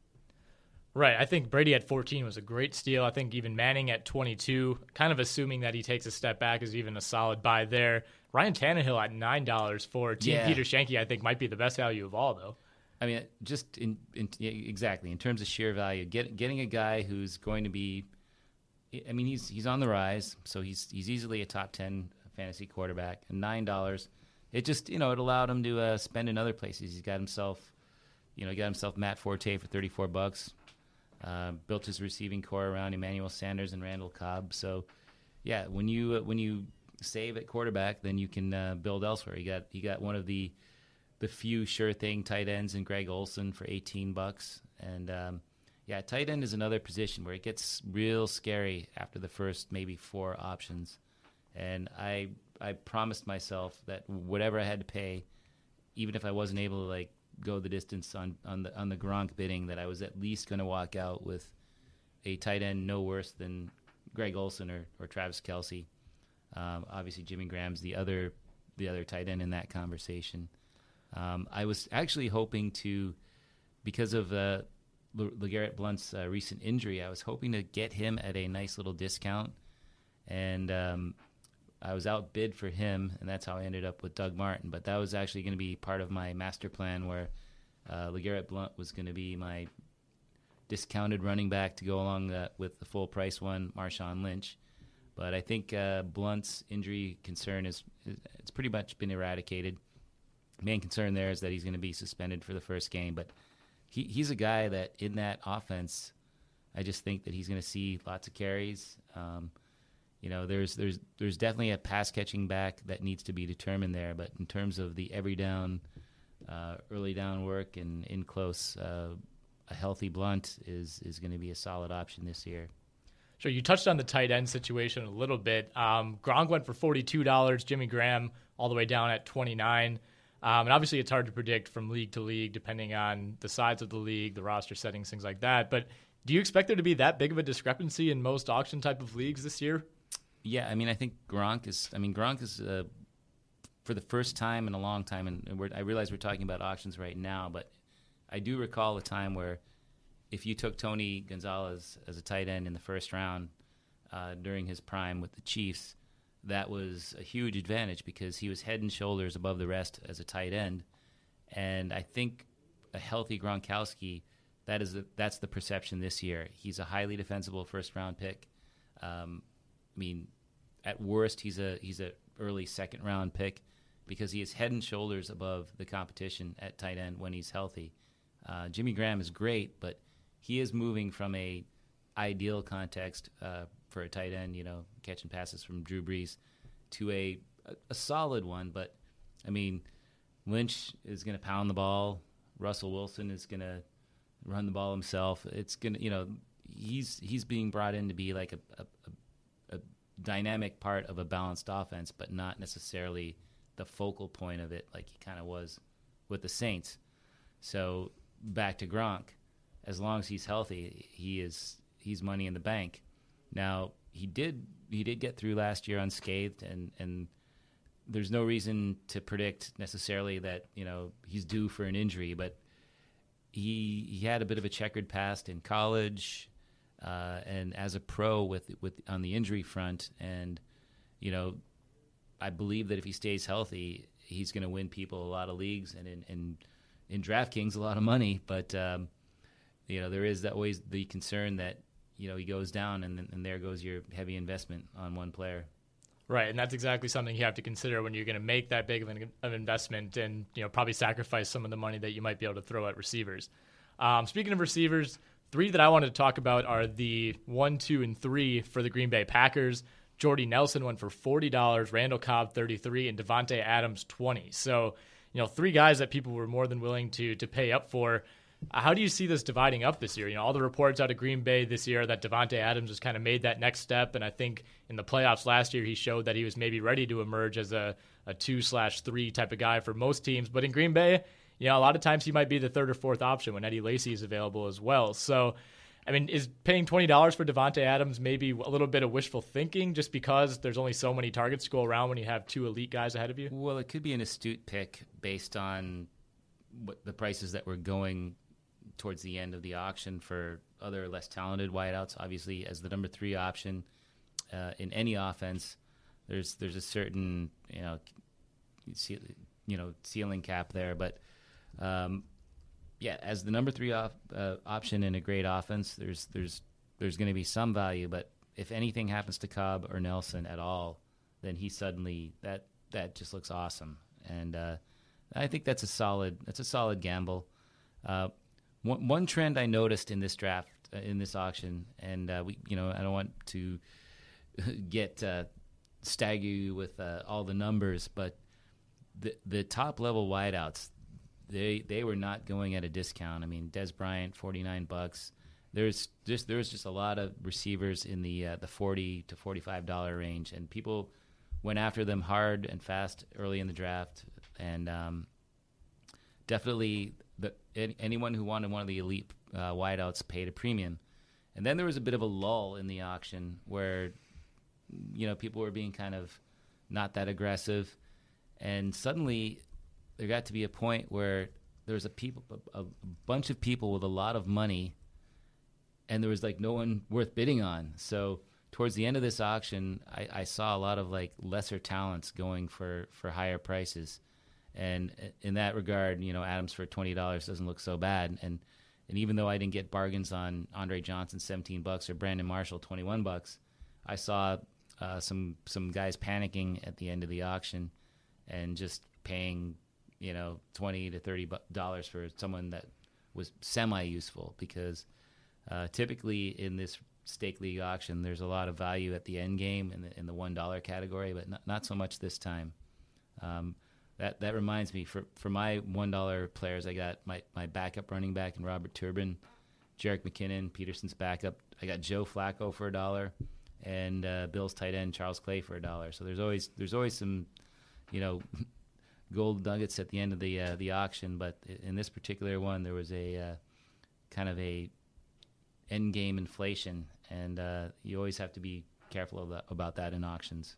Right. I think Brady at 14 was a great steal. I think even Manning at 22, kind of assuming that he takes a step back, is even a solid buy there. Ryan Tannehill at nine dollars for Team yeah. Peter Schoenke, I think might be the best value of all, though. I mean, just in, in exactly in terms of sheer value, get, getting a guy who's going to be, I mean, he's he's on the rise, so he's he's easily a top ten fantasy quarterback. And nine dollars, it just you know it allowed him to uh, spend in other places. He's got himself, you know, he got himself Matt Forte for thirty four bucks. Uh, built his receiving core around Emmanuel Sanders and Randall Cobb. So, yeah, when you uh, when you save at quarterback, then you can uh, build elsewhere. You got you got one of the the few sure thing tight ends in Greg Olsen for 18 bucks. And um, yeah, tight end is another position where it gets real scary after the first maybe four options. And I I promised myself that whatever I had to pay, even if I wasn't able to like go the distance on on the on the Gronk bidding, that I was at least going to walk out with a tight end no worse than Greg Olsen or, or Travis Kelce. Um, obviously, Jimmy Graham's the other the other tight end in that conversation. Um, I was actually hoping to, because of uh, LeGarrette Blount's uh, recent injury, I was hoping to get him at a nice little discount, and um, I was outbid for him, and that's how I ended up with Doug Martin. But that was actually going to be part of my master plan, where uh, LeGarrette Blount was going to be my discounted running back to go along the, with the full price one, Marshawn Lynch. But I think uh, Blount's injury concern is it's pretty much been eradicated main concern there is that he's going to be suspended for the first game. But he, he's a guy that in that offense, I just think that he's going to see lots of carries. Um, you know, there's there's there's definitely a pass catching back that needs to be determined there. But in terms of the every down, uh, early down work and in close, uh, a healthy Blount is is going to be a solid option this year. Sure, you touched on the tight end situation a little bit. Um, Gronk went for forty two dollars. Jimmy Graham all the way down at twenty nine. Um, and obviously, it's hard to predict from league to league, depending on the size of the league, the roster settings, things like that. But do you expect there to be that big of a discrepancy in most auction type of leagues this year? Yeah, I mean, I think Gronk is. I mean, Gronk is uh, for the first time in a long time, and I realize we're talking about auctions right now, but I do recall a time where if you took Tony Gonzalez as a tight end in the first round uh, during his prime with the Chiefs, that was a huge advantage because he was head and shoulders above the rest as a tight end. And I think a healthy Gronkowski, that is the, that's the perception this year. He's a highly defensible first round pick. Um, I mean, at worst, he's a he's a early second round pick because he is head and shoulders above the competition at tight end when he's healthy. Uh, Jimmy Graham is great, but he is moving from a ideal context uh, for a tight end, you know, catching passes from Drew Brees, to a a, solid one. But I mean, Lynch is going to pound the ball. Russell Wilson is going to run the ball himself. It's going to, you know, he's he's being brought in to be like a, a dynamic part of a balanced offense, but not necessarily the focal point of it, like he kind of was with the Saints. So back to Gronk, as long as he's healthy, he is he's money in the bank. Now he did he did get through last year unscathed, and and there's no reason to predict necessarily that you know he's due for an injury, but he he had a bit of a checkered past in college, uh, and as a pro with with on the injury front, and you know, I believe that if he stays healthy, he's going to win people a lot of leagues and in in, in DraftKings a lot of money, but. Um, you know, there is that always the concern that you know he goes down, and and there goes your heavy investment on one player. Right, and that's exactly something you have to consider when you're going to make that big of an investment, and you know probably sacrifice some of the money that you might be able to throw at receivers. Um, speaking of receivers, three that I wanted to talk about are the one, two, and three for the Green Bay Packers. Jordy Nelson went for forty dollars, Randall Cobb thirty three, and Davante Adams twenty. So you know three guys that people were more than willing to to pay up for. Uh, how do you see this dividing up this year? You know, all the reports out of Green Bay this year that Davante Adams has kind of made that next step, and I think in the playoffs last year he showed that he was maybe ready to emerge as a, a two slash three type of guy for most teams. But in Green Bay, you know, a lot of times he might be the third or fourth option when Eddie Lacy is available as well. So, I mean, is paying twenty dollars for Davante Adams maybe a little bit of wishful thinking, just because there's only so many targets to go around when you have two elite guys ahead of you? Well, it could be an astute pick based on what the prices that were going towards the end of the auction for other less talented wideouts. Obviously, as the number three option uh, in any offense, there's there's a certain you know you know ceiling cap there, but um, yeah, as the number three uh, option in a great offense, there's there's there's going to be some value, but if anything happens to Cobb or Nelson at all, then he suddenly that that just looks awesome, and uh, I think that's a solid that's a solid gamble. Uh, one, one trend I noticed in this draft uh, in this auction, and uh, we you know I don't want to get uh, you with uh, all the numbers, but the the top level wideouts they they were not going at a discount. I mean, Dez Bryant, forty nine bucks. There's just there's just a lot of receivers in the uh, the forty to forty five dollar range, and people went after them hard and fast early in the draft, and um, definitely the, anyone who wanted one of the elite uh, wideouts paid a premium. And then there was a bit of a lull in the auction where you know people were being kind of not that aggressive, and suddenly there got to be a point where there was a people a, a bunch of people with a lot of money and there was like no one worth bidding on. So towards the end of this auction I, I, saw a lot of like lesser talents going for for higher prices. And in that regard you know adams for $20 doesn't look so bad. And and even though i didn't get bargains on andre johnson 17 bucks or brandon marshall 21 bucks i saw uh, some some guys panicking at the end of the auction and just paying you know, twenty to thirty dollars for someone that was semi useful because uh, typically in this stake league auction, there's a lot of value at the end game in the, in the one dollar category, but not, not so much this time. Um, that that reminds me for for my one dollar players, I got my, my backup running back and Robert Turbin, Jerick McKinnon, Peterson's backup. I got Joe Flacco for a dollar, and uh, Bill's tight end Charles Clay for a dollar. So there's always there's always some, you know, gold nuggets at the end of the uh, the auction, but in this particular one, there was a uh, kind of a end game inflation, and uh, you always have to be careful about that in auctions.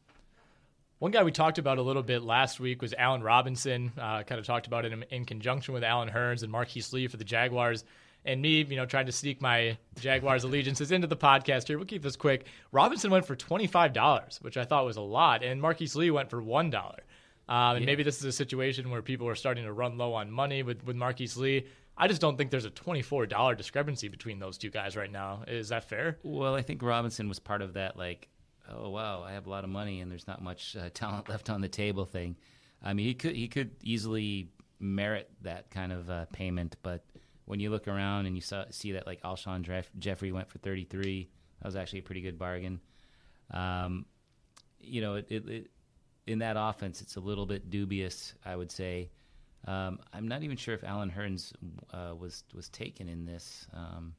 One guy we talked about a little bit last week was Allen Robinson. Uh, kind of talked about it in, in, conjunction with Allen Hurns and Marquise Lee for the Jaguars. And me, you know, trying to sneak my Jaguars allegiances into the podcast here. We'll keep this quick. Robinson went for $25, which I thought was a lot, and Marquise Lee went for $1. Um, and yeah. maybe this is a situation where people are starting to run low on money with, with Marquise Lee. I just don't think there's a $24 discrepancy between those two guys right now. Is that fair? Well, I think Robinson was part of that, like, oh, wow, I have a lot of money and there's not much uh, talent left on the table thing. I mean, he could, he could easily merit that kind of uh, payment, but when you look around and you saw, see that, like, Alshon Jeff- Jeffery went for 33 that was actually a pretty good bargain. Um, you know, it, it, it in that offense, it's a little bit dubious, I would say. Um, I'm not even sure if Allen Hurns uh, was was taken in this. Um,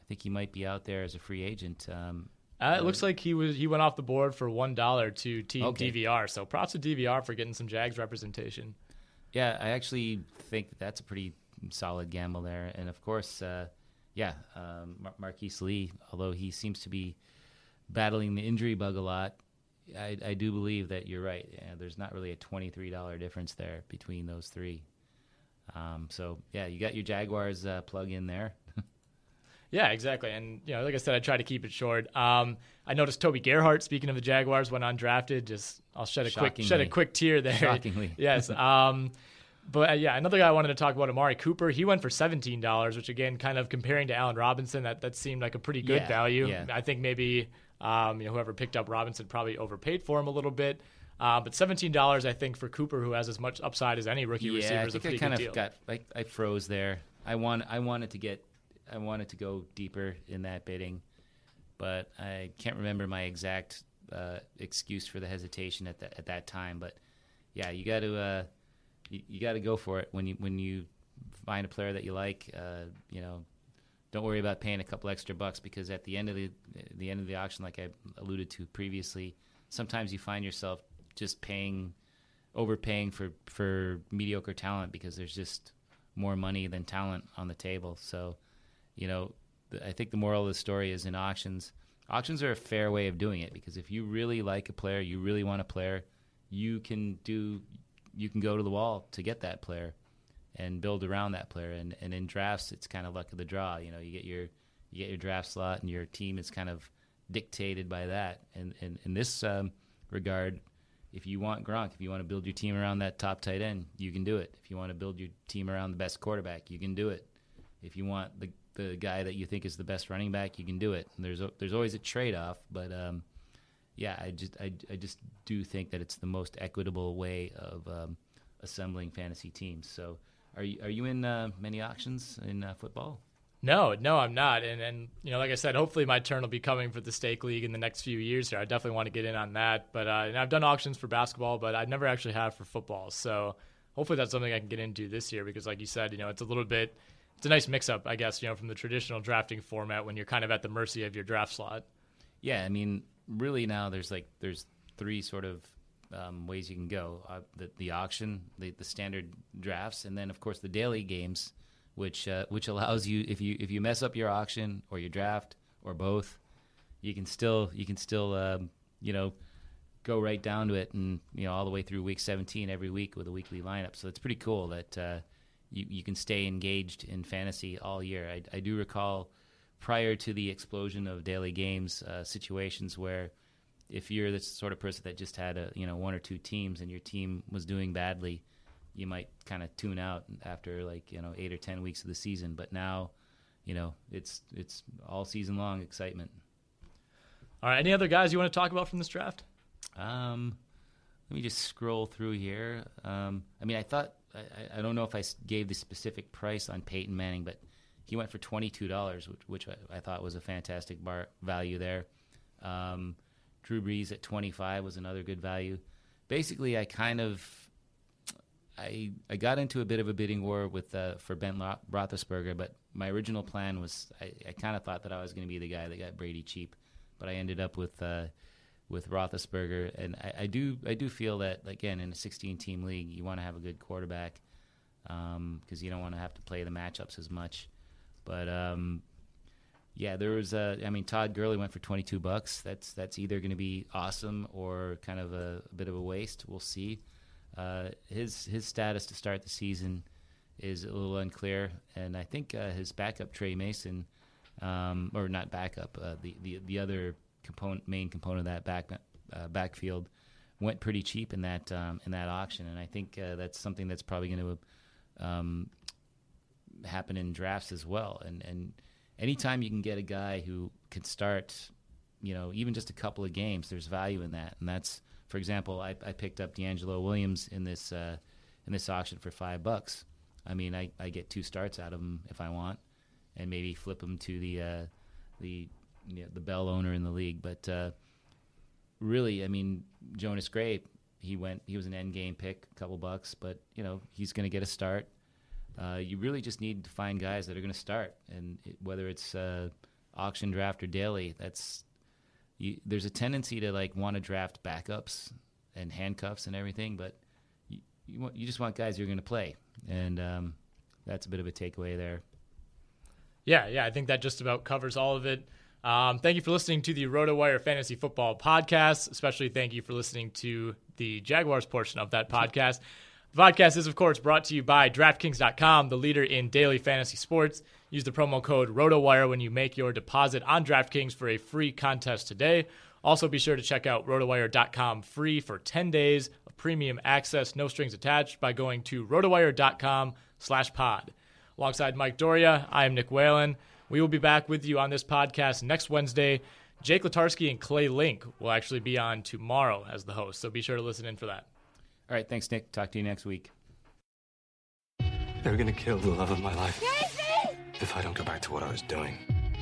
I think he might be out there as a free agent. Um, uh, it looks like he was he went off the board for one dollar to Team okay. DVR. So props to DVR for getting some Jags representation. Yeah, I actually think that's a pretty solid gamble there. And of course, uh, yeah, um, Mar- Marquise Lee, although he seems to be battling the injury bug a lot, I, I do believe that you're right. Yeah, there's not really a twenty-three dollar difference there between those three. Um, so yeah, you got your Jaguars uh, plug in there. yeah, exactly. And you know, like I said, I try to keep it short. Um, I noticed Toby Gerhart, speaking of the Jaguars, went undrafted. Just I'll shed a quick shed a quick tear there. Shockingly, yes. Um, but uh, yeah, another guy I wanted to talk about, Amari Cooper. He went for seventeen dollars, which again, kind of comparing to Allen Robinson, that that seemed like a pretty good yeah, value. Yeah. I think maybe um, you know, whoever picked up Robinson probably overpaid for him a little bit. Uh, but seventeen dollars, I think, for Cooper, who has as much upside as any rookie yeah, receiver, I is a pretty I kind of deal. got like I froze there. I want I wanted to get I wanted to go deeper in that bidding, but I can't remember my exact uh, excuse for the hesitation at that at that time. But yeah, you got to uh, you, you got to go for it when you when you find a player that you like. Uh, you know, don't worry about paying a couple extra bucks because at the end of the the end of the auction, like I alluded to previously, sometimes you find yourself just paying, overpaying for for mediocre talent because there's just more money than talent on the table. So, you know, I think the moral of the story is in auctions. Auctions are a fair way of doing it because if you really like a player, you really want a player, you can do, you can go to the wall to get that player and build around that player. And, and in drafts, it's kind of luck of the draw. You know, you get your you get your draft slot, and your team is kind of dictated by that. And, and in this um, regard, if you want Gronk, if you want to build your team around that top tight end, you can do it. If you want to build your team around the best quarterback, you can do it. If you want the the guy that you think is the best running back, you can do it. And there's a, there's always a trade off, but um, yeah, I just I, I just do think that it's the most equitable way of um, assembling fantasy teams. So, are you are you in uh, many auctions in uh, football? No, no, I'm not. And and you know, like I said, hopefully my turn will be coming for the stake league in the next few years here. I definitely want to get in on that. But uh, I've done auctions for basketball, but I've never actually had for football. So hopefully that's something I can get into this year because, like you said, you know, it's a little bit, it's a nice mix up, I guess, you know, from the traditional drafting format when you're kind of at the mercy of your draft slot. Yeah, I mean, really now there's like there's three sort of um, ways you can go: uh, the the auction, the the standard drafts, and then of course the daily games which uh, which allows you if you if you mess up your auction or your draft or both, you can still you can still um, you know go right down to it and you know all the way through week 17 every week with a weekly lineup. So it's pretty cool that uh, you you can stay engaged in fantasy all year. I, I do recall prior to the explosion of daily games uh, situations where if you're the sort of person that just had a you know one or two teams and your team was doing badly you might kind of tune out after like you know eight or ten weeks of the season. But now, you know, it's it's all season long excitement. All right, any other guys you want to talk about from this draft? Um, let me just scroll through here. Um, I mean, I thought I, I don't know if I gave the specific price on Peyton Manning, but he went for twenty two dollars, which, which I, I, thought was a fantastic bar value there. Um, Drew Brees at twenty five was another good value. Basically, I kind of I I got into a bit of a bidding war with uh, for Ben Roethlisberger, but my original plan was I, I kind of thought that I was going to be the guy that got Brady cheap, but I ended up with uh, with Roethlisberger, and I, I, do I do feel that again in a 16 team league you want to have a good quarterback because um, you don't want to have to play the matchups as much, but um, yeah, there was a. I mean, Todd Gurley went for 22 bucks. That's that's either going to be awesome or kind of a, a bit of a waste. We'll see. Uh, his his status to start the season is a little unclear, and I think uh, his backup Tre Mason, um, or not backup, uh, the, the the other component, main component of that back uh, backfield, went pretty cheap in that um, in that auction, and I think uh, that's something that's probably going to um, happen in drafts as well. And and anytime you can get a guy who can start, you know, even just a couple of games, there's value in that, and that's for example, I, I picked up DeAngelo Williams in this uh, in this auction for five bucks. I mean, I, I get two starts out of him if I want, and maybe flip him to the uh, the you know, the Bell owner in the league. But uh, really, I mean, Jonas Gray, he went. He was an end game pick, a couple bucks, but you know he's going to get a start. Uh, you really just need to find guys that are going to start, and it, whether it's uh, auction draft or daily, that's you, there's a tendency to like want to draft backups and handcuffs and everything, but you you, want, you just want guys who are going to play, and um, that's a bit of a takeaway there. Yeah, yeah, I think that just about covers all of it. Um, thank you for listening to the RotoWire Fantasy Football Podcast. Especially thank you for listening to the Jaguars portion of that podcast. The podcast is, of course, brought to you by DraftKings.com, the leader in daily fantasy sports. Use the promo code ROTOWIRE when you make your deposit on DraftKings for a free contest today. Also, be sure to check out rotowire.com free for 10 days of premium access, no strings attached, by going to rotowire.com slash pod. Alongside Mike Doria, I am Nick Whalen. We will be back with you on this podcast next Wednesday. Jake Letarski and Clay Link will actually be on tomorrow as the host, so be sure to listen in for that. All right, thanks, Nick. Talk to you next week. They're gonna kill the love of my life if I don't go back to what I was doing.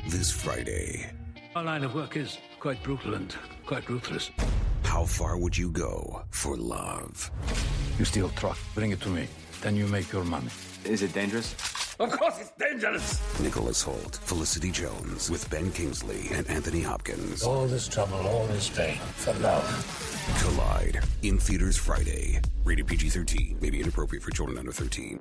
This Friday. Our line of work is quite brutal and quite ruthless. How far would you go for love? You steal truck, bring it to me. Then you make your money. Is it dangerous? Of course it's dangerous! Nicholas Hoult, Felicity Jones, with Ben Kingsley and Anthony Hopkins. All this trouble, all this pain, for love. Collide, in theaters Friday. Rated PG 13, may be inappropriate for children under 13.